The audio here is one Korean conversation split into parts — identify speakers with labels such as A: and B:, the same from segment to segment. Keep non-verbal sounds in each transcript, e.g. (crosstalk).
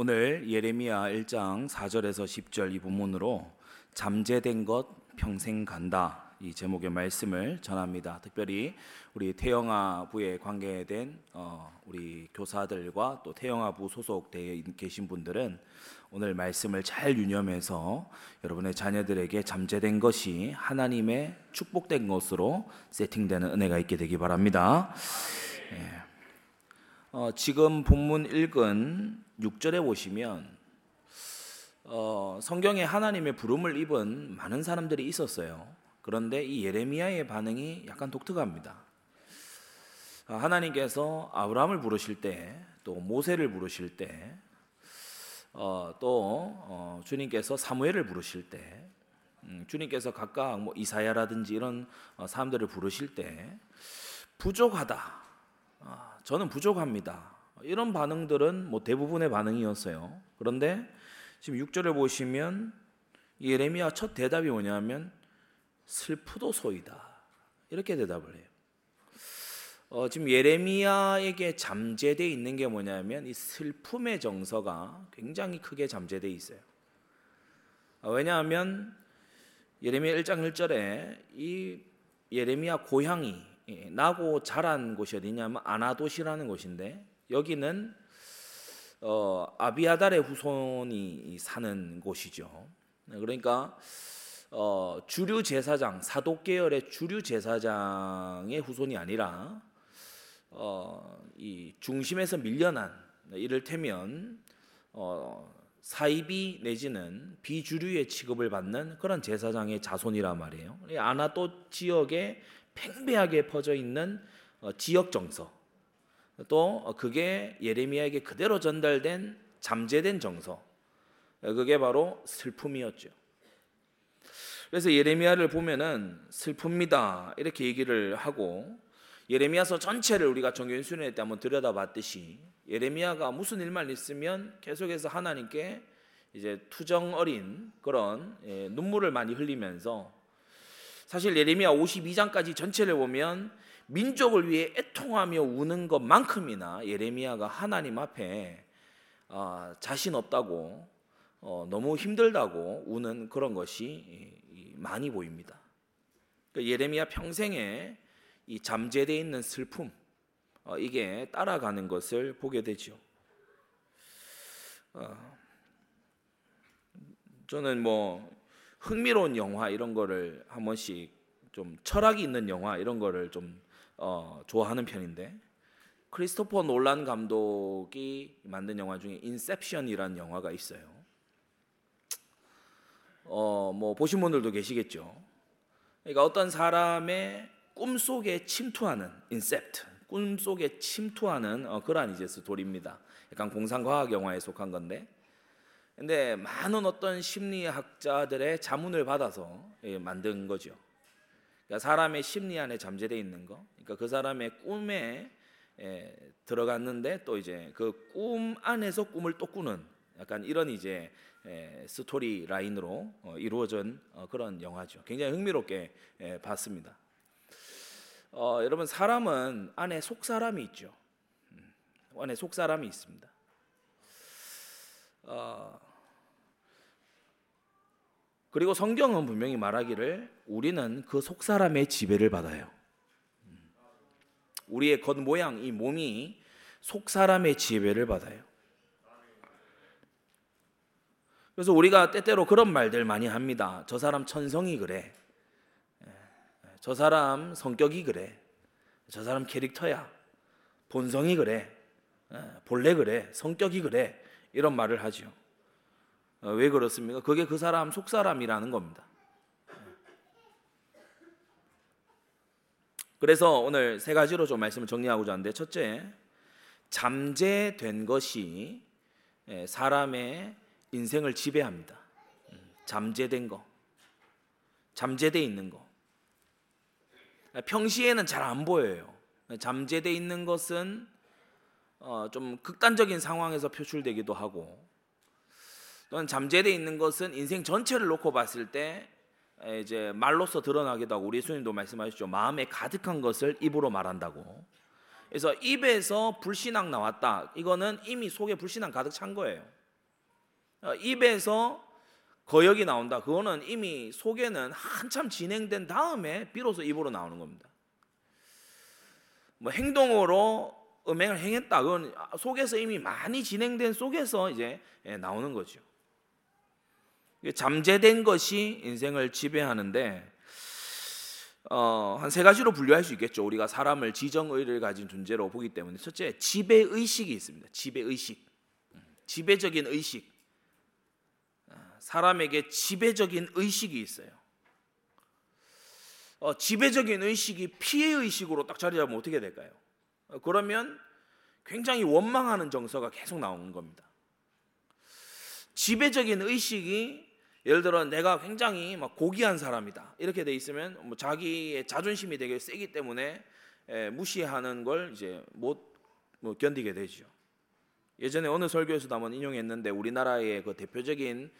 A: 오늘 예레미야 1장 4절에서 10절 이 부문으로 잠재된 것 평생 간다 이 제목의 말씀을 전합니다. 특별히 우리 태영아 부에 관계된 어, 우리 교사들과 또 태영아 부 소속되어 계신 분들은 오늘 말씀을 잘 유념해서 여러분의 자녀들에게 잠재된 것이 하나님의 축복된 것으로 세팅되는 은혜가 있게 되기 바랍니다. 예. 어, 지금 본문 읽은 6절에 보시면 어, 성경에 하나님의 부름을 입은 많은 사람들이 있었어요. 그런데 이 예레미야의 반응이 약간 독특합니다. 아, 하나님께서 아브라함을 부르실 때, 또 모세를 부르실 때, 어, 또 어, 주님께서 사무엘을 부르실 때, 음, 주님께서 각각 뭐 이사야라든지 이런 어, 사람들을 부르실 때 부족하다. 아, 저는 부족합니다. 이런 반응들은 뭐 대부분의 반응이었어요. 그런데 지금 6절을 보시면 예레미야 첫 대답이 뭐냐면 슬프도소이다. 이렇게 대답을 해요. 어, 지금 예레미야에게 잠재되어 있는 게 뭐냐면 이 슬픔의 정서가 굉장히 크게 잠재되어 있어요. 어, 왜냐하면 예레미야 1장 1절에 이 예레미야 고향이 예, 나고 자란 곳이 어디냐면 아나도시라는 곳인데 여기는 어, 아비아달의 후손이 사는 곳이죠. 그러니까 어, 주류 제사장 사독 계열의 주류 제사장의 후손이 아니라 어, 이 중심에서 밀려난 이를테면 어, 사이비 내지는 비주류의 취급을 받는 그런 제사장의 자손이란 말이에요. 아나또 지역에 팽배하게 퍼져 있는 어, 지역 정서 또 그게 예레미야에게 그대로 전달된 잠재된 정서 그게 바로 슬픔이었죠. 그래서 예레미야를 보면은 슬픕니다. 이렇게 얘기를 하고 예레미야서 전체를 우리가 정교인 수련회 때 한번 들여다봤듯이 예레미야가 무슨 일만 있으면 계속해서 하나님께 이제 투정 어린 그런 예, 눈물을 많이 흘리면서 사실 예레미야 52장까지 전체를 보면 민족을 위해 애통하며 우는 것만큼이나 예레미야가 하나님 앞에 어, 자신 없다고 어, 너무 힘들다고 우는 그런 것이 많이 보입니다. 그러니까 예레미야 평생에 이 잠재되어 있는 슬픔 어, 이게 따라가는 것을 보게 되죠. 어, 저는 뭐 흥미로운 영화 이런 거를 한 번씩 좀 철학이 있는 영화 이런 거를 좀 어, 좋아하는 편인데 크리스토퍼 놀란 감독이 만든 영화 중에 인셉션이라는 영화가 있어요. 어, 뭐 보신 분들도 계시겠죠. 그러니까 어떤 사람의 꿈 속에 침투하는 incept, 꿈 속에 침투하는 어, 그러한 이제 스토리입니다. 약간 공상과학 영화에 속한 건데, 근데 많은 어떤 심리학자들의 자문을 받아서 예, 만든 거죠. 그러니까 사람의 심리 안에 잠재되어 있는 거, 그러니까 그 사람의 꿈에 예, 들어갔는데 또 이제 그 꿈 안에서 꿈을 또 꾸는 약간 이런 이제 스토리 라인으로 어, 이루어진 어, 그런 영화죠. 굉장히 흥미롭게 봤습니다. 어, 여러분 사람은 안에 속 사람이 있죠. 음, 안에 속 사람이 있습니다. 어, 그리고 성경은 분명히 말하기를 우리는 그 속 사람의 지배를 받아요. 음, 우리의 겉 모양 이 몸이 속 사람의 지배를 받아요. 그래서 우리가 때때로 그런 말들 많이 합니다. 저 사람 천성이 그래. 예, 저 사람 성격이 그래. 저 사람 캐릭터야. 본성이 그래. 예, 본래 그래. 성격이 그래. 이런 말을 하죠. 어, 왜 그렇습니까? 그게 그 사람 속 사람이라는 겁니다. 예. 그래서 오늘 세 가지로 좀 말씀을 정리하고자 하는데 첫째, 잠재된 것이 사람의 인생을 지배합니다. 음, 잠재된 거, 잠재돼 있는 거. 평시에는 잘 안 보여요. 잠재돼 있는 것은 어, 좀 극단적인 상황에서 표출되기도 하고, 또는 잠재돼 있는 것은 인생 전체를 놓고 봤을 때 이제 말로서 드러나기도 하고 우리 예수님도 말씀하셨죠. 마음에 가득한 것을 입으로 말한다고. 그래서 입에서 불신앙 나왔다. 이거는 이미 속에 불신앙 가득 찬 거예요. 어, 입에서 거역이 나온다. 그거는 이미 속에는 한참 진행된 다음에 비로소 입으로 나오는 겁니다. 뭐 행동으로 음행을 행했다. 그건 속에서 이미 많이 진행된 속에서 이제 예, 나오는 거죠. 잠재된 것이 인생을 지배하는데 어, 한 세 가지로 분류할 수 있겠죠. 우리가 사람을 지정의를 가진 존재로 보기 때문에 첫째 지배 의식이 있습니다. 지배 의식, 음, 지배적인 의식. 사람에게 지배적인 의식이 있어요. 어, 지배적인 의식이 피해 의식으로 딱 자리 잡으면 어떻게 될까요? 어, 그러면 굉장히 원망하는 정서가 계속 나오는 겁니다. 지배적인 의식이 예를 들어 내가 굉장히 막 고귀한 사람이다 이렇게 돼 있으면 뭐 자기의 자존심이 되게 세기 때문에 에, 무시하는 걸 이제 못 뭐 견디게 되죠. 예전에 어느 설교에서도 한번 인용했는데 우리나라의 그 대표적인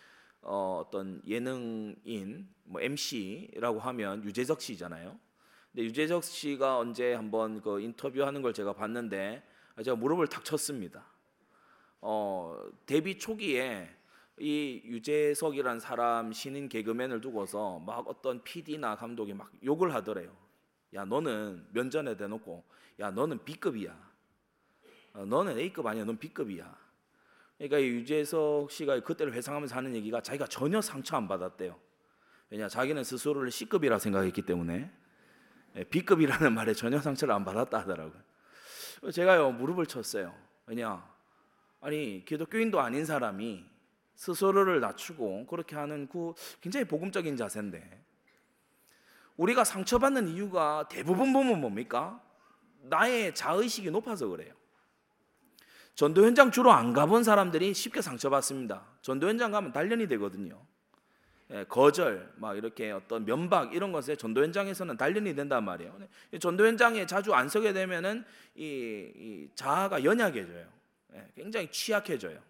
A: 어, 어떤 예능인 뭐 MC라고 하면 유재석 씨잖아요. 근데 유재석 씨가 언제 한번 그 인터뷰하는 걸 제가 봤는데 제가 무릎을 탁 쳤습니다. 어, 데뷔 초기에 이 유재석이란 사람 신인 개그맨을 두고서 막 어떤 PD나 감독이 막 욕을 하더래요. 야 너는 면전에 대놓고 야 너는 B급이야. 어, 너는 A급 아니야. 넌 B급이야. 그러니까 유재석 씨가 그때를 회상하면서 하는 얘기가 자기가 전혀 상처 안 받았대요. 왜냐 자기는 스스로를 C급이라 생각했기 때문에 예, B급이라는 말에 전혀 상처를 안 받았다 하더라고요. 제가요 무릎을 쳤어요. 왜냐 아니 기독교인도 아닌 사람이 스스로를 낮추고 그렇게 하는 그 굉장히 복음적인 자세인데 우리가 상처받는 이유가 대부분 보면 뭡니까? 나의 자의식이 높아서 그래요. 전도 현장 주로 안 가본 사람들이 쉽게 상처받습니다. 전도 현장 가면 단련이 되거든요. 예, 거절, 막 이렇게 어떤 면박 이런 것에 전도 현장에서는 단련이 된단 말이에요. 전도 현장에 자주 안 서게 되면은 이, 이 자아가 연약해져요. 예, 굉장히 취약해져요.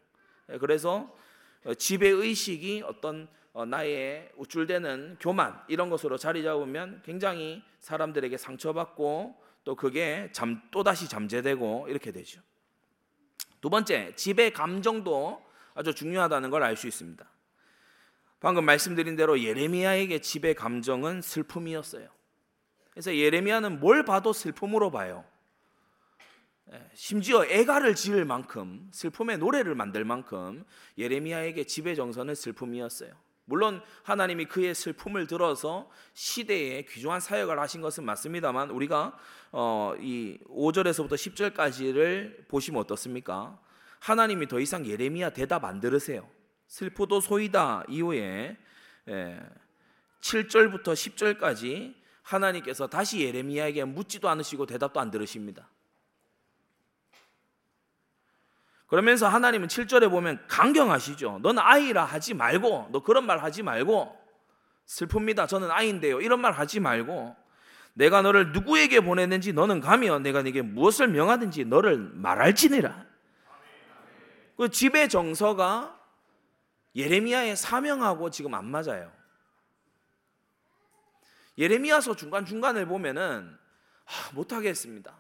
A: 예, 그래서 지배 의식이 어떤 어, 나의 우쭐대는 교만 이런 것으로 자리 잡으면 굉장히 사람들에게 상처받고 또 그게 잠, 또다시 잠재되고 이렇게 되죠. 두 번째, 지배 감정도 아주 중요하다는 걸 알 수 있습니다. 방금 말씀드린 대로 예레미야에게 지배 감정은 슬픔이었어요. 그래서 예레미야는 뭘 봐도 슬픔으로 봐요. 예, 심지어 애가를 지을 만큼 슬픔의 노래를 만들 만큼 예레미야에게 지배 정서는 슬픔이었어요. 물론 하나님이 그의 슬픔을 들어서 시대에 귀중한 사역을 하신 것은 맞습니다만 우리가 어, 이 5절에서부터 10절까지를 보시면 어떻습니까? 하나님이 더 이상 예레미야 대답 안 들으세요. 슬프도 소이다 이후에 예, 7절부터 10절까지 하나님께서 다시 예레미야에게 묻지도 않으시고 대답도 안 들으십니다. 그러면서 하나님은 7절에 보면 강경하시죠. 넌 아이라 하지 말고, 너 그런 말 하지 말고, 슬픕니다. 저는 아이인데요. 이런 말 하지 말고, 내가 너를 누구에게 보냈는지 너는 가며 내가 네게 무엇을 명하든지 너를 말할지니라. 그 집의 정서가 예레미야의 사명하고 지금 안 맞아요. 예레미야서 중간 중간을 보면은 아, 못하겠습니다.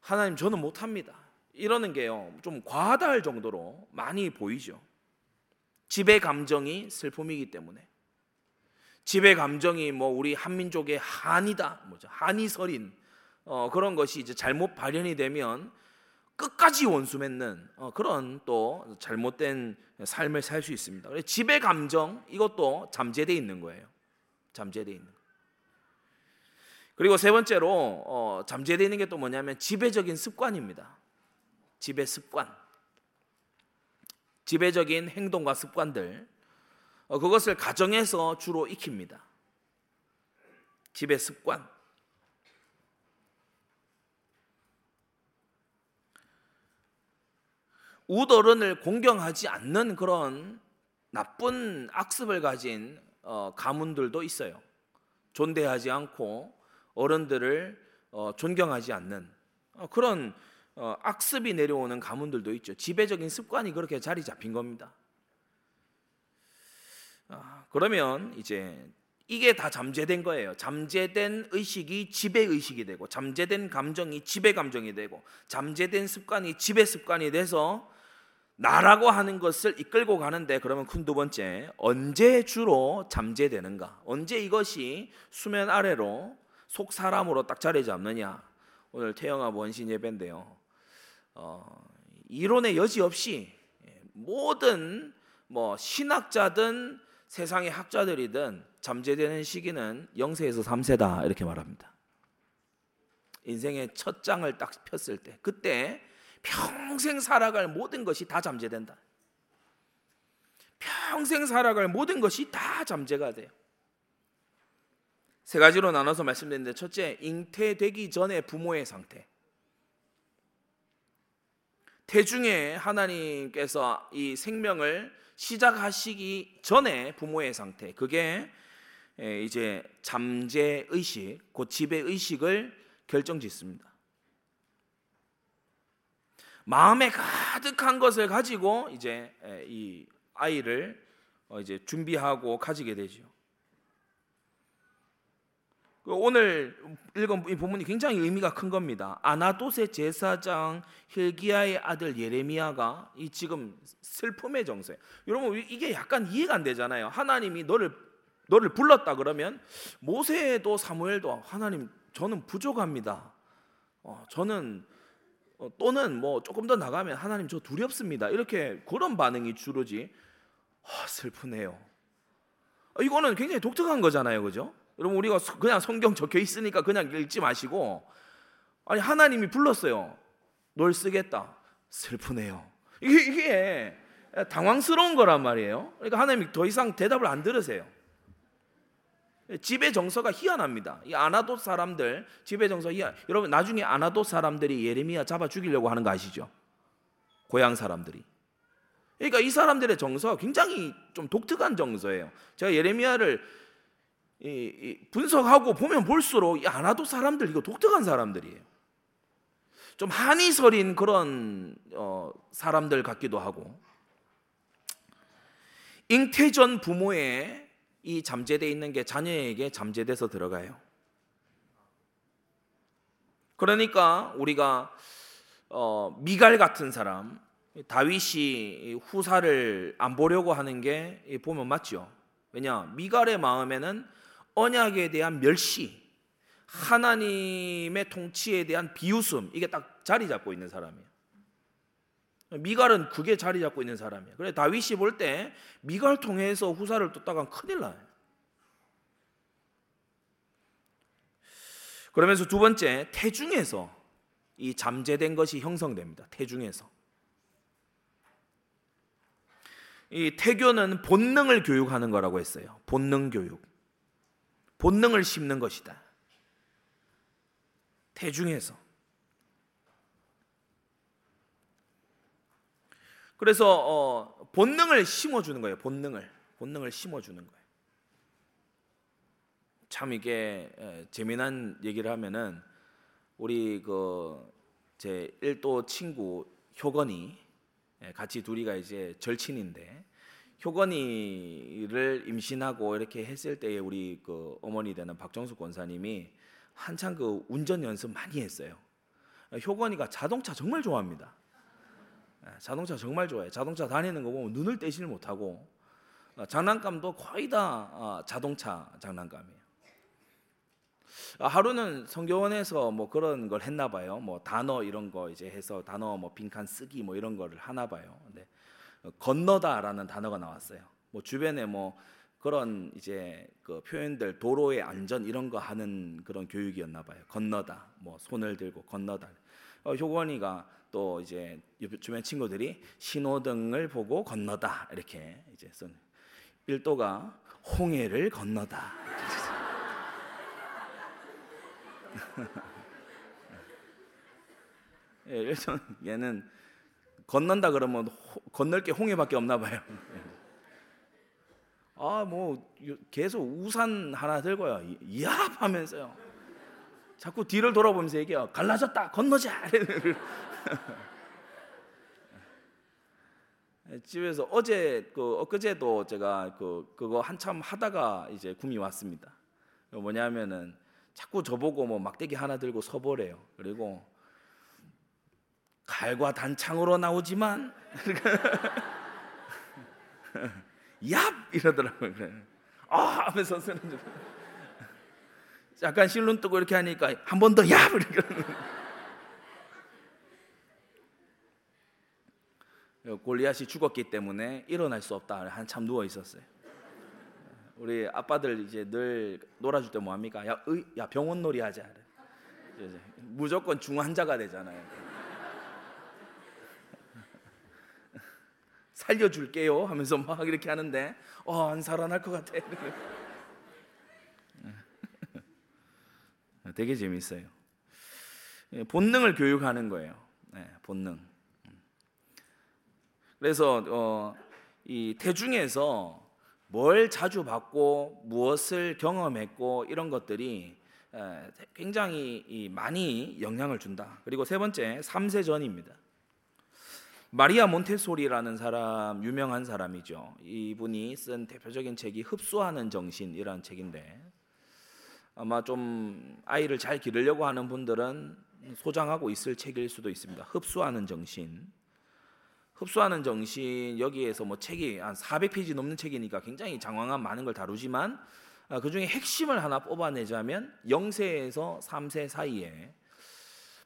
A: 하나님 저는 못합니다. 이러는 게요 좀 과하다 할 정도로 많이 보이죠. 지배 감정이 슬픔이기 때문에 지배 감정이 뭐 우리 한민족의 한이다 뭐죠 한이설인 어, 그런 것이 이제 잘못 발현이 되면 끝까지 원수 맺는 어, 그런 또 잘못된 삶을 살 수 있습니다. 지배 감정 이것도 잠재돼 있는 거예요. 잠재돼 있는. 그리고 세 번째로 어, 잠재되어 있는 게 또 뭐냐면 지배적인 습관입니다. 지배 습관, 지배적인 행동과 습관들, 어, 그것을 가정에서 주로 익힙니다. 지배 습관. 우어른을 공경하지 않는 그런 나쁜 악습을 가진 어, 가문들도 있어요. 존대하지 않고 어른들을 어, 존경하지 않는 그런 어, 악습이 내려오는 가문들도 있죠. 지배적인 습관이 그렇게 자리 잡힌 겁니다. 아, 그러면 이제 이게 다 잠재된 거예요. 잠재된 의식이 지배 의식이 되고, 잠재된 감정이 지배 감정이 되고, 잠재된 습관이 지배 습관이 돼서 나라고 하는 것을 이끌고 가는데 그러면 큰 두 번째 언제 주로 잠재되는가? 언제 이것이 수면 아래로 속 사람으로 딱 자리 잡느냐? 오늘 태영아 원신 예배인데요. 어, 이론의 여지 없이 모든 뭐 신학자든 세상의 학자들이든 잠재되는 시기는 0세에서 3세다 이렇게 말합니다. 인생의 첫 장을 딱 폈을 때 그때 평생 살아갈 모든 것이 다 잠재된다. 평생 살아갈 모든 것이 다 잠재가 돼요. 세 가지로 나눠서 말씀드렸는데 첫째, 잉태되기 전에 부모의 상태. 태중에 하나님께서 이 생명을 시작하시기 전에 부모의 상태. 그게 이제 잠재 의식, 곧 지배 의식을 결정짓습니다. 마음에 가득한 것을 가지고 이제 이 아이를 어, 이제 준비하고 가지게 되죠. 그 오늘 읽은 이 본문이 굉장히 의미가 큰 겁니다. 아나도세 제사장 힐기야의 아들 예레미야가 이 지금 슬픔의 정세. 여러분 이게 약간 이해가 안 되잖아요. 하나님이 너를 너를 불렀다 그러면 모세도 사무엘도 하나님 저는 부족합니다. 어, 저는 어, 또는 뭐 조금 더 나가면 하나님 저 두렵습니다. 이렇게 그런 반응이 주로지. 아, 슬프네요. 아, 이거는 굉장히 독특한 거잖아요, 그죠? 여러분 우리가 그냥 성경 적혀 있으니까 그냥 읽지 마시고 아니 하나님이 불렀어요. 널 쓰겠다. 슬프네요. 이게, 이게 당황스러운 거란 말이에요. 그러니까 하나님이 더 이상 대답을 안 들으세요. 집의 정서가 희한합니다. 이 아나도 사람들 집의 정서 희한. 여러분 나중에 아나도 사람들이 예레미야 잡아 죽이려고 하는 거 아시죠? 고향 사람들이. 그러니까 이 사람들의 정서가 굉장히 좀 독특한 정서예요. 제가 예레미야를 분석하고 보면 볼수록 이 아나도 사람들 이거 독특한 사람들이에요. 좀 한이 서린 그런 어, 사람들 같기도 하고 잉태전 부모의 이 잠재돼 있는 게 자녀에게 잠재돼서 들어가요. 그러니까 우리가 어, 미갈 같은 사람 다윗이 후사를 안 보려고 하는 게 보면 맞죠. 왜냐 미갈의 마음에는 언약에 대한 멸시, 하나님의 통치에 대한 비웃음 이게 딱 자리 잡고 있는 사람이에요. 미갈은 그게 자리 잡고 있는 사람이에요. 그래 다윗이 볼 때 미갈 통해서 후사를 쫓다가 큰일 나요. 그러면서 두 번째 태중에서 이 잠재된 것이 형성됩니다. 태중에서 이 태교는 본능을 교육하는 거라고 했어요. 본능 교육, 본능을 심는 것이다. 태중에서 그래서 어, 본능을 심어주는 거예요. 본능을 본능을 심어주는 거예요. 참 이게 에, 재미난 얘기를 하면은 우리 그제 1도 친구 효건이 에, 같이 둘이가 이제 절친인데 효건이를 임신하고 이렇게 했을 때에 우리 그 어머니 되는 박정숙 권사님이 한창 그 운전 연습 많이 했어요. 효건이가 자동차 정말 좋아합니다. 예, 자동차 정말 좋아해. 자동차 다니는 거 보면 눈을 떼지를 못하고 어, 장난감도 거의 다 어, 자동차 장난감이에요. 아, 하루는 성교원에서 뭐 그런 걸 했나 봐요. 뭐 단어 이런 거 이제 해서 단어 뭐 빈칸 쓰기 뭐 이런 거를 하나 봐요. 근데 어, 건너다라는 단어가 나왔어요. 뭐 주변에 뭐 그런 이제 그 표현들 도로의 안전 이런 거 하는 그런 교육이었나 봐요. 건너다, 뭐 손을 들고 건너다. 어, 효건이가 또 이제 주변 친구들이 신호등을 보고 건너다 이렇게 이제 쓴 일도가 홍해를 건너다. (laughs) 예, 얘는 건넌다 그러면 호, 건널 게 홍해밖에 없나 봐요. (laughs) 아, 뭐 계속 우산 하나 들고요. 이야 하면서요. 자꾸 뒤를 돌아보면서 얘기해요. 갈라졌다. 건너자. (laughs) 집에서 어제 그 엊그제도 제가 그 그거 한참 하다가 이제 꿈이 왔습니다. 뭐냐면은 자꾸 저보고 뭐 막대기 하나 들고 서보래요. 그리고 칼과 단창으로 나오지만 (laughs) 얍 이러더라고요. 그래. 아 하면서 줄. 약간 실눈 뜨고 이렇게 하니까 한 번 더 얍 이렇게. 골리앗이 죽었기 때문에 일어날 수 없다. 한참 누워 있었어요. 우리 아빠들 이제 늘 놀아줄 때 뭐 합니까? 야, 의, 야 병원 놀이 하자. 무조건 중환자가 되잖아요. 살려줄게요 하면서 막 이렇게 하는데 어, 안 살아날 것 같아. (laughs) 되게 재밌어요. 예, 본능을 교육하는 거예요. 네, 본능. 그래서 어, 이 태중에서 뭘 자주 받고 무엇을 경험했고 이런 것들이 굉장히 많이 영향을 준다. 그리고 세 번째 3세 전입니다. 마리아 몬테소리라는 사람 유명한 사람이죠. 이분이 쓴 대표적인 책이 흡수하는 정신이라는 책인데 아마 좀 아이를 잘 기르려고 하는 분들은 소장하고 있을 책일 수도 있습니다. 흡수하는 정신. 흡수하는 정신 여기에서 뭐 책이 한 400페이지 넘는 책이니까 굉장히 장황한 많은 걸 다루지만 아, 그 중에 핵심을 하나 뽑아내자면 0세에서 3세 사이에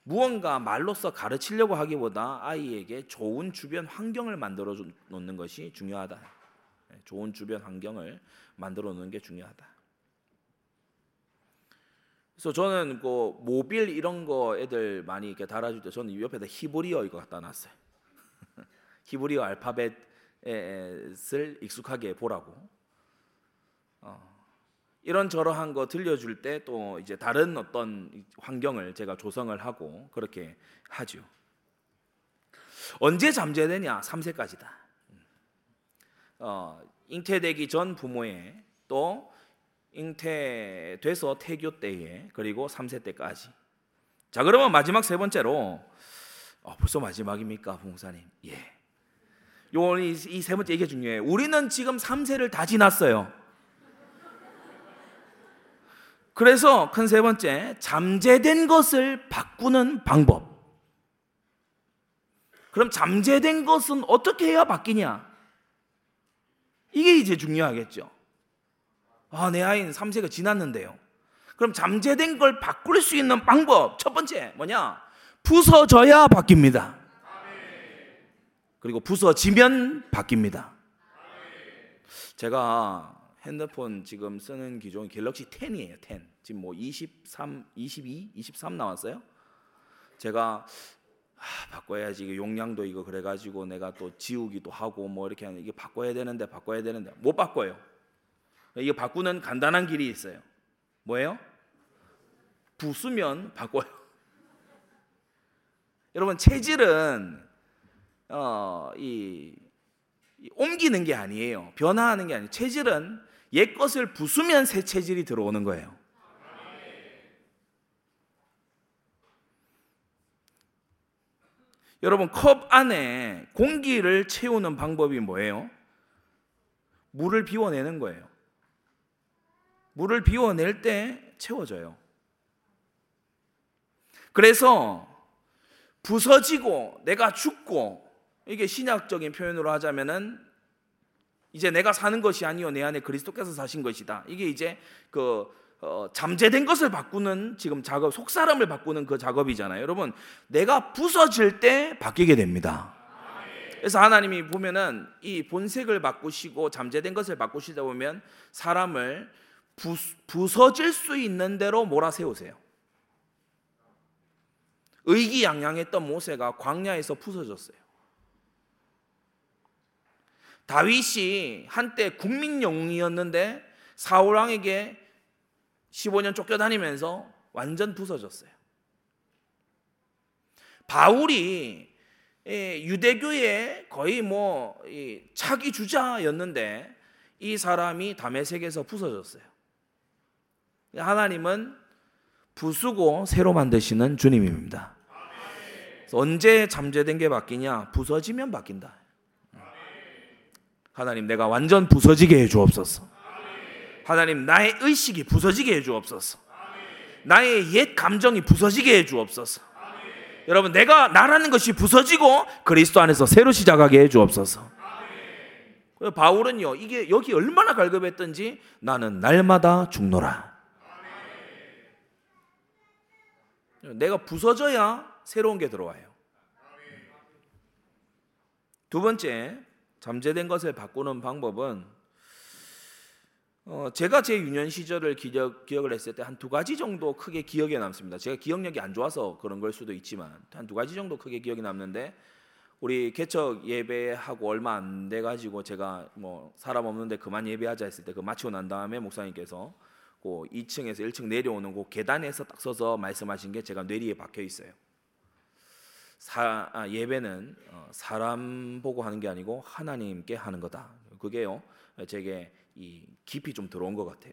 A: 무언가 말로써 가르치려고 하기보다 아이에게 좋은 주변 환경을 만들어 놓는 것이 중요하다. 네, 좋은 주변 환경을 만들어 놓는 게 중요하다. 그래서 저는 그 모빌 이런 거 애들 많이 이렇게 달아줄 때 저는 옆에다 히브리어 이거 갖다 놨어요. (laughs) 히브리어 알파벳을 익숙하게 보라고. 어. 이런 저러한 거 들려줄 때 또 이제 다른 어떤 환경을 제가 조성을 하고 그렇게 하죠. 언제 잠재되냐? 3세까지다. 어, 잉태되기 전 부모의 또 잉태돼서 태교 때에 그리고 3세 때까지. 자 그러면 마지막 세 번째로 어, 벌써 마지막입니까, 부목사님? 예. 요이 세 번째 얘기 중요해요. 우리는 지금 3세를 다 지났어요. 그래서 큰 세 번째, 잠재된 것을 바꾸는 방법. 그럼 잠재된 것은 어떻게 해야 바뀌냐? 이게 이제 중요하겠죠. 아, 내 아이는 3세가 지났는데요. 그럼 잠재된 걸 바꿀 수 있는 방법. 첫 번째, 뭐냐? 부서져야 바뀝니다. 그리고 부서지면 바뀝니다. 제가 핸드폰 지금 쓰는 기종이 갤럭시 10이에요. 10. 지금 뭐 23, 22, 23 나왔어요. 제가 아, 바꿔야지 용량도 이거 그래가지고 내가 또 지우기도 하고 뭐 이렇게 하는 이게 바꿔야 되는데 바꿔야 되는데 못 바꿔요. 이게 바꾸는 간단한 길이 있어요. 뭐예요? 부수면 바꿔요. (laughs) 여러분 체질은 어, 이, 이 옮기는 게 아니에요. 변화하는 게 아니에요. 체질은 옛 것을 부수면 새 체질이 들어오는 거예요. 여러분 컵 안에 공기를 채우는 방법이 뭐예요? 물을 비워내는 거예요. 물을 비워낼 때 채워져요. 그래서 부서지고 내가 죽고 이게 신약적인 표현으로 하자면은 이제 내가 사는 것이 아니요 내 안에 그리스도께서 사신 것이다. 이게 이제 그 어, 잠재된 것을 바꾸는 지금 작업, 속 사람을 바꾸는 그 작업이잖아요. 여러분, 내가 부서질 때 바뀌게 됩니다. 그래서 하나님이 보면은 이 본색을 바꾸시고 잠재된 것을 바꾸시다 보면 사람을 부, 부서질 수 있는 대로 몰아세우세요. 의기양양했던 모세가 광야에서 부서졌어요. 다윗이 한때 국민 영웅이었는데 사울 왕에게 15년 쫓겨다니면서 완전 부서졌어요. 바울이 예, 유대교의 거의 뭐 차기 주자였는데 이 사람이 담에색에서 부서졌어요. 하나님은 부수고 새로 만드시는 주님입니다. 언제 잠재된 게 바뀌냐? 부서지면 바뀐다. 하나님 내가 완전 부서지게 해 주옵소서. 하나님 나의 의식이 부서지게 해 주옵소서. 나의 옛 감정이 부서지게 해 주옵소서. 여러분 내가 나라는 것이 부서지고 그리스도 안에서 새로 시작하게 해 주옵소서. 바울은요 이게 여기 얼마나 갈급했던지 나는 날마다 죽노라. 내가 부서져야 새로운 게 들어와요. 두 번째 잠재된 것을 바꾸는 방법은 어, 제가 제 유년 시절을 기억, 기억을 했을 때 한 두 가지 정도 크게 기억에 남습니다. 제가 기억력이 안 좋아서 그런 걸 수도 있지만 한 두 가지 정도 크게 기억이 남는데 우리 개척 예배하고 얼마 안 돼 가지고 제가 뭐 사람 없는데 그만 예배하자 했을 때 그 마치고 난 다음에 목사님께서 그 2층에서 1층 내려오는 그 계단에서 딱 서서 말씀하신 게 제가 뇌리에 박혀 있어요. 사, 아, 예배는 어, 사람 보고 하는 게 아니고 하나님께 하는 거다. 그게요. 제게 이 깊이 좀 들어온 것 같아요.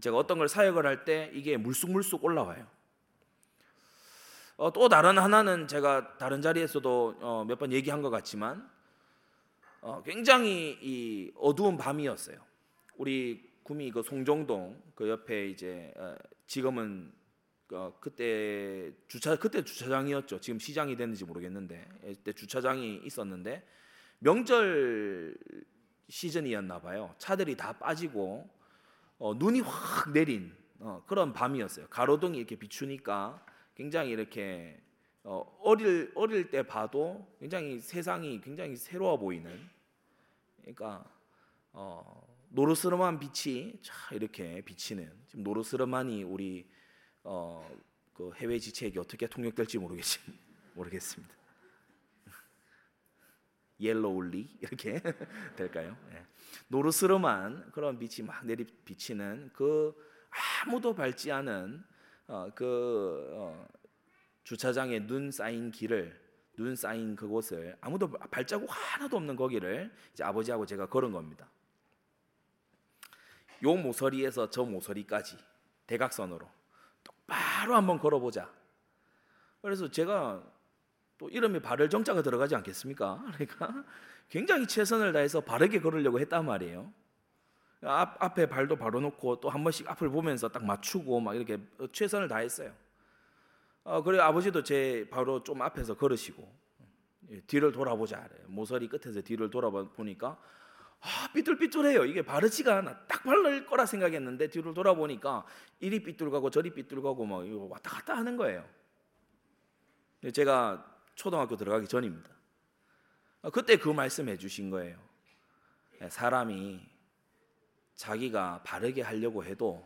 A: 제가 어떤 걸 사역을 할 때 이게 물쑥물쑥 올라와요. 어, 또 다른 하나는 제가 다른 자리에서도 어, 몇번 얘기한 것 같지만 어, 굉장히 이 어두운 밤이었어요. 우리 구미 그 송정동 그 옆에 이제 어, 지금은 어, 그때 주차 그때 주차장이었죠. 지금 시장이 됐는지 모르겠는데 그때 주차장이 있었는데 명절 시즌이었나 봐요. 차들이 다 빠지고 어, 눈이 확 내린 어, 그런 밤이었어요. 가로등이 이렇게 비추니까 굉장히 이렇게 어, 어릴 어릴 때 봐도 굉장히 세상이 굉장히 새로워 보이는 그러니까 어, 노르스름한 빛이 자 이렇게 비치는 지금 노르스름한이 우리 어, 그 해외 지체에게 어떻게 통역될지 모르겠지 (laughs) 모르겠습니다. 옐로울리 이렇게 (laughs) 될까요? 네. 노르스름한 그런 빛이 막 내리 비치는 그 아무도 밟지 않은 어, 그 어, 주차장에 눈 쌓인 길을 눈 쌓인 그곳을 아무도 발자국 하나도 없는 거기를 이제 아버지하고 제가 걸은 겁니다. 요 모서리에서 저 모서리까지 대각선으로 똑 바로 한번 걸어보자. 그래서 제가 또 이름에 발을 정자가 들어가지 않겠습니까? (laughs) 그러니까 굉장히 최선을 다해서 바르게 걸으려고 했단 말이에요. 앞, 앞에 발도 바로 놓고 또 한 번씩 앞을 보면서 딱 맞추고 막 이렇게 최선을 다했어요. 어, 그래 아버지도 제 바로 좀 앞에서 걸으시고 예, 뒤를 돌아보자. 모서리 끝에서 뒤를 돌아보니까 아, 삐뚤삐뚤해요. 이게 바르지가 않아. 딱 바를 거라 생각했는데 뒤를 돌아보니까 이리 삐뚤가고 저리 삐뚤가고 막 이거 왔다 갔다 하는 거예요. 제가 초등학교 들어가기 전입니다. 아, 그때 그 말씀해 주신 거예요. 예, 사람이 자기가 바르게 하려고 해도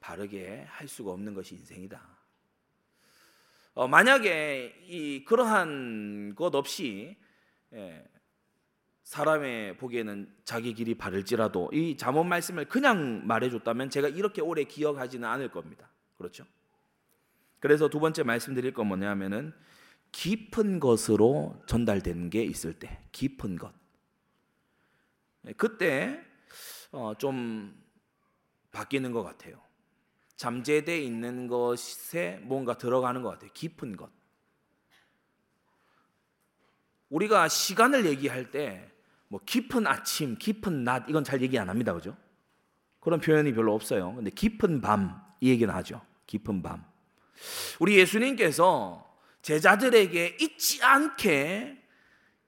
A: 바르게 할 수가 없는 것이 인생이다. 어, 만약에 이 그러한 것 없이 예, 사람의 보기에는 자기 길이 바를지라도 이 잠언 말씀을 그냥 말해줬다면 제가 이렇게 오래 기억하지는 않을 겁니다. 그렇죠? 그래서 두 번째 말씀드릴 건 뭐냐면은 깊은 것으로 전달되는 게 있을 때, 깊은 것. 네, 그때 어, 좀 바뀌는 것 같아요. 잠재돼 있는 것에 뭔가 들어가는 것 같아요. 깊은 것. 우리가 시간을 얘기할 때 뭐 깊은 아침, 깊은 낮 이건 잘 얘기 안 합니다. 그죠? 그런 표현이 별로 없어요. 근데 깊은 밤 이 얘기는 하죠. 깊은 밤. 우리 예수님께서 제자들에게 잊지 않게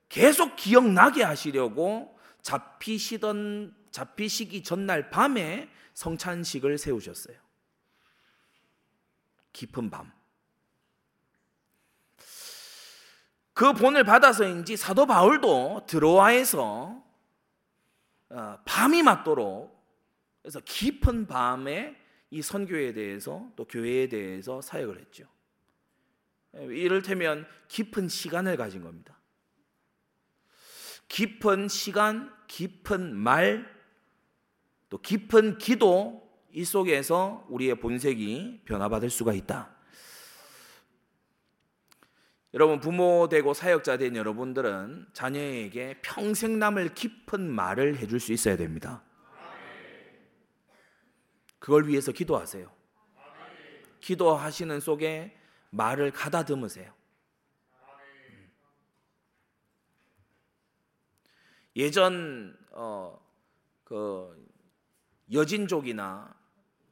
A: 계속 기억나게 하시려고 잡히시던 잡히시기 전날 밤에 성찬식을 세우셨어요. 깊은 밤. 그 본을 받아서인지 사도 바울도 드로아에서 어, 밤이 맞도록 그래서 깊은 밤에 이 선교에 대해서 또 교회에 대해서 사역을 했죠. 이를테면 깊은 시간을 가진 겁니다. 깊은 시간, 깊은 말, 또 깊은 기도 이 속에서 우리의 본색이 변화받을 수가 있다. 여러분 부모 되고 사역자 된 여러분들은 자녀에게 평생 남을 깊은 말을 해줄 수 있어야 됩니다. 그걸 위해서 기도하세요. 기도하시는 속에 말을 가다듬으세요. 예전 어, 그 여진족이나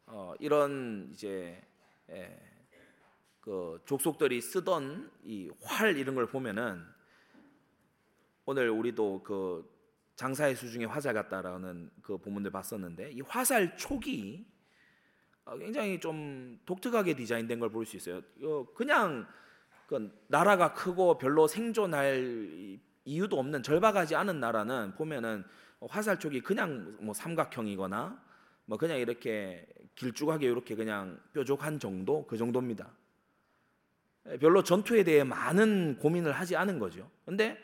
A: 어, 이런 이제 예, 그 족속들이 쓰던 이 활 이런 걸 보면은 오늘 우리도 그 장사의 수중에 화살 같다라는 그 본문들 봤었는데 이 화살 촉이 어, 굉장히 좀 독특하게 디자인된 걸 볼 수 있어요. 어, 그냥 그 나라가 크고 별로 생존할 이유도 없는 절박하지 않은 나라는 보면은 화살 촉이 그냥 뭐 삼각형이거나 뭐 그냥 이렇게 길쭉하게 이렇게 그냥 뾰족한 정도 그 정도입니다. 예, 별로 전투에 대해 많은 고민을 하지 않은 거죠. 근데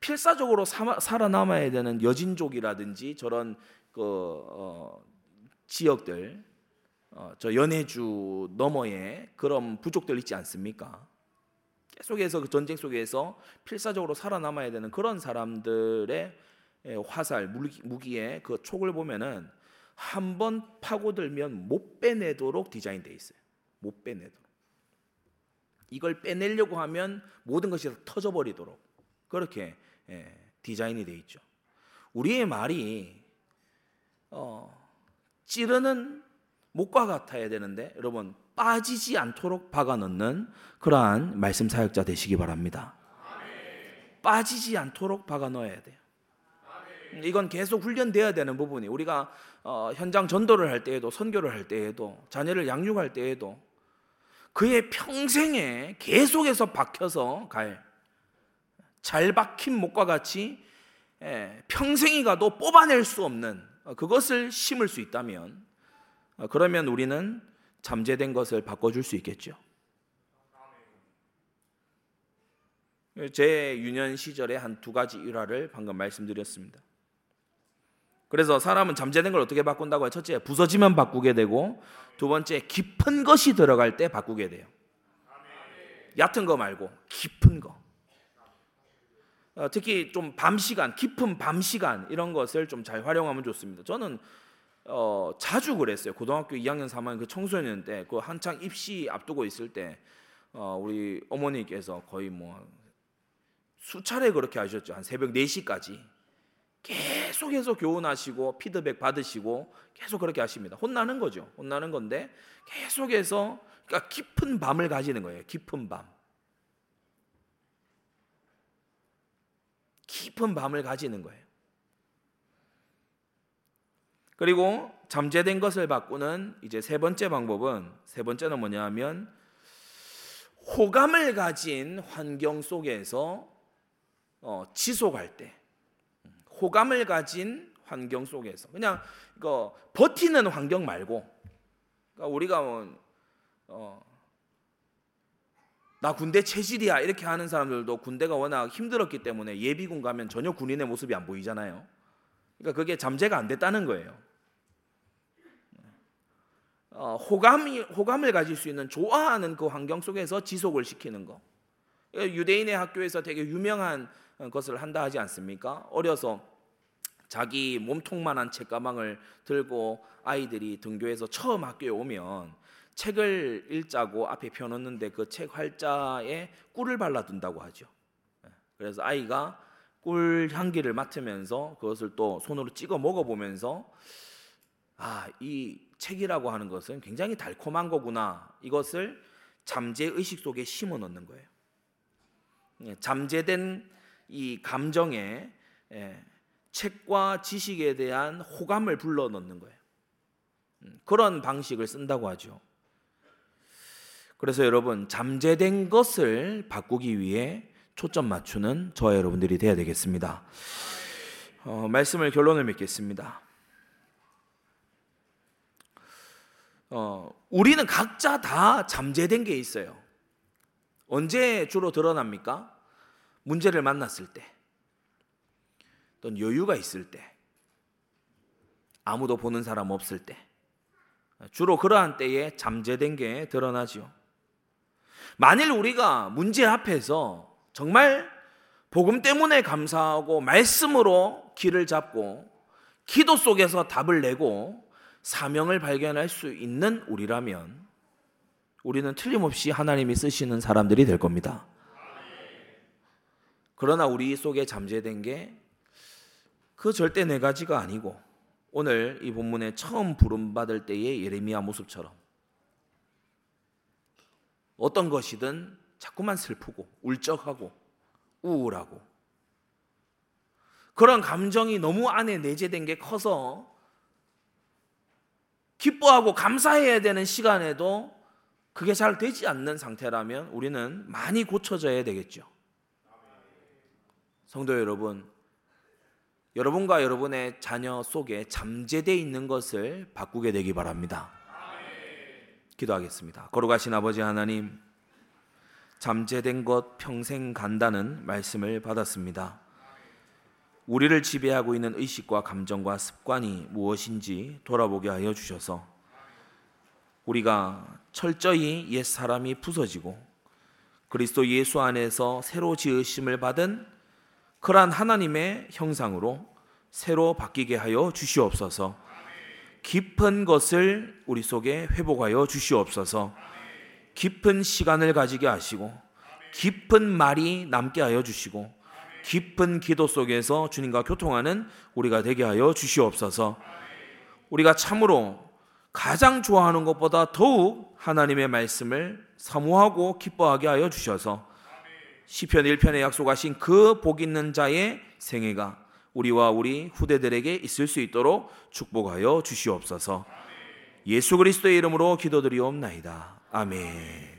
A: 필사적으로 살아남아야 되는 여진족이라든지 저런 그 어, 지역들 어, 저 연해주 너머에 그런 부족들 있지 않습니까? 계속해서 그 전쟁 속에서 필사적으로 살아남아야 되는 그런 사람들의 화살 무기의 그 촉을 보면은 한 번 파고들면 못 빼내도록 디자인되어 있어요. 못 빼내도록. 이걸 빼내려고 하면 모든 것이 터져 버리도록 그렇게 디자인이 되어 있죠. 우리의 말이 어, 찌르는 목과 같아야 되는데 여러분 빠지지 않도록 박아 넣는 그러한 말씀 사역자 되시기 바랍니다. 빠지지 않도록 박아 넣어야 돼요. 이건 계속 훈련돼야 되는 부분이 우리가 어, 현장 전도를 할 때에도 선교를 할 때에도 자녀를 양육할 때에도 그의 평생에 계속해서 박혀서 갈 잘 박힌 목과 같이 예, 평생이 가도 뽑아낼 수 없는 어, 그것을 심을 수 있다면 어, 그러면 우리는 잠재된 것을 바꿔줄 수 있겠죠. 제 유년 시절에 한두 가지 일화를 방금 말씀드렸습니다. 그래서 사람은 잠재된 걸 어떻게 바꾼다고요? 첫째, 부서지면 바꾸게 되고 두 번째, 깊은 것이 들어갈 때 바꾸게 돼요. 얕은 거 말고 깊은 거. 어, 특히 좀 밤 시간, 깊은 밤 시간 이런 것을 좀 잘 활용하면 좋습니다. 저는 어, 자주 그랬어요. 고등학교 2학년 3학년 그 청소년 때, 그 한창 입시 앞두고 있을 때, 어, 우리 어머니께서 거의 뭐 수차례 그렇게 하셨죠. 한 새벽 4시까지 계속해서 교훈하시고 피드백 받으시고 계속 그렇게 하십니다. 혼나는 거죠. 혼나는 건데 계속해서 그러니까 깊은 밤을 가지는 거예요. 깊은 밤. 깊은 밤을 가지는 거예요. 그리고 잠재된 것을 바꾸는 이제 세 번째 방법은 세 번째는 뭐냐면 호감을 가진 환경 속에서 어, 지속할 때 호감을 가진 환경 속에서 그냥 이거 버티는 환경 말고 그러니까 우리가 뭐, 어, 나 군대 체질이야 이렇게 하는 사람들도 군대가 워낙 힘들었기 때문에 예비군 가면 전혀 군인의 모습이 안 보이잖아요. 그러니까 그게 잠재가 안 됐다는 거예요. 어, 호감이 호감을 가질 수 있는 좋아하는 그 환경 속에서 지속을 시키는 거. 유대인의 학교에서 되게 유명한 것을 한다 하지 않습니까? 어려서 자기 몸통만한 책가방을 들고 아이들이 등교해서 처음 학교에 오면 책을 읽자고 앞에 펴놓는데 그 책 활자에 꿀을 발라둔다고 하죠. 그래서 아이가 꿀 향기를 맡으면서 그것을 또 손으로 찍어 먹어보면서 아, 이 책이라고 하는 것은 굉장히 달콤한 거구나. 이것을 잠재 의식 속에 심어 넣는 거예요. 예, 잠재된 이 감정에 예, 책과 지식에 대한 호감을 불러 넣는 거예요. 음, 그런 방식을 쓴다고 하죠. 그래서 여러분 잠재된 것을 바꾸기 위해 초점 맞추는 저와 여러분들이 되어야 되겠습니다. 어, 말씀을 결론을 맺겠습니다. 어, 우리는 각자 다 잠재된 게 있어요. 언제 주로 드러납니까? 문제를 만났을 때, 또는 여유가 있을 때, 아무도 보는 사람 없을 때, 주로 그러한 때에 잠재된 게 드러나지요. 만일 우리가 문제 앞에서 정말 복음 때문에 감사하고 말씀으로 길을 잡고 기도 속에서 답을 내고 사명을 발견할 수 있는 우리라면 우리는 틀림없이 하나님이 쓰시는 사람들이 될 겁니다. 그러나 우리 속에 잠재된 게 그 절대 네 가지가 아니고 오늘 이 본문에 처음 부름받을 때의 예레미야 모습처럼 어떤 것이든 자꾸만 슬프고 울적하고 우울하고 그런 감정이 너무 안에 내재된 게 커서 기뻐하고 감사해야 되는 시간에도 그게 잘 되지 않는 상태라면 우리는 많이 고쳐져야 되겠죠. 성도 여러분, 여러분과 여러분의 자녀 속에 잠재되어 있는 것을 바꾸게 되기 바랍니다. 기도하겠습니다. 거룩하신 아버지 하나님, 잠재된 것 평생 간다는 말씀을 받았습니다. 우리를 지배하고 있는 의식과 감정과 습관이 무엇인지 돌아보게 하여 주셔서 우리가 철저히 옛 사람이 부서지고 그리스도 예수 안에서 새로 지으심을 받은 그러한 하나님의 형상으로 새로 바뀌게 하여 주시옵소서. 깊은 것을 우리 속에 회복하여 주시옵소서. 깊은 시간을 가지게 하시고 깊은 말이 남게 하여 주시고 깊은 기도 속에서 주님과 교통하는 우리가 되게 하여 주시옵소서. 우리가 참으로 가장 좋아하는 것보다 더욱 하나님의 말씀을 사모하고 기뻐하게 하여 주셔서 시편 1편에 약속하신 그 복 있는 자의 생애가 우리와 우리 후대들에게 있을 수 있도록 축복하여 주시옵소서. 예수 그리스도의 이름으로 기도드리옵나이다. 아멘.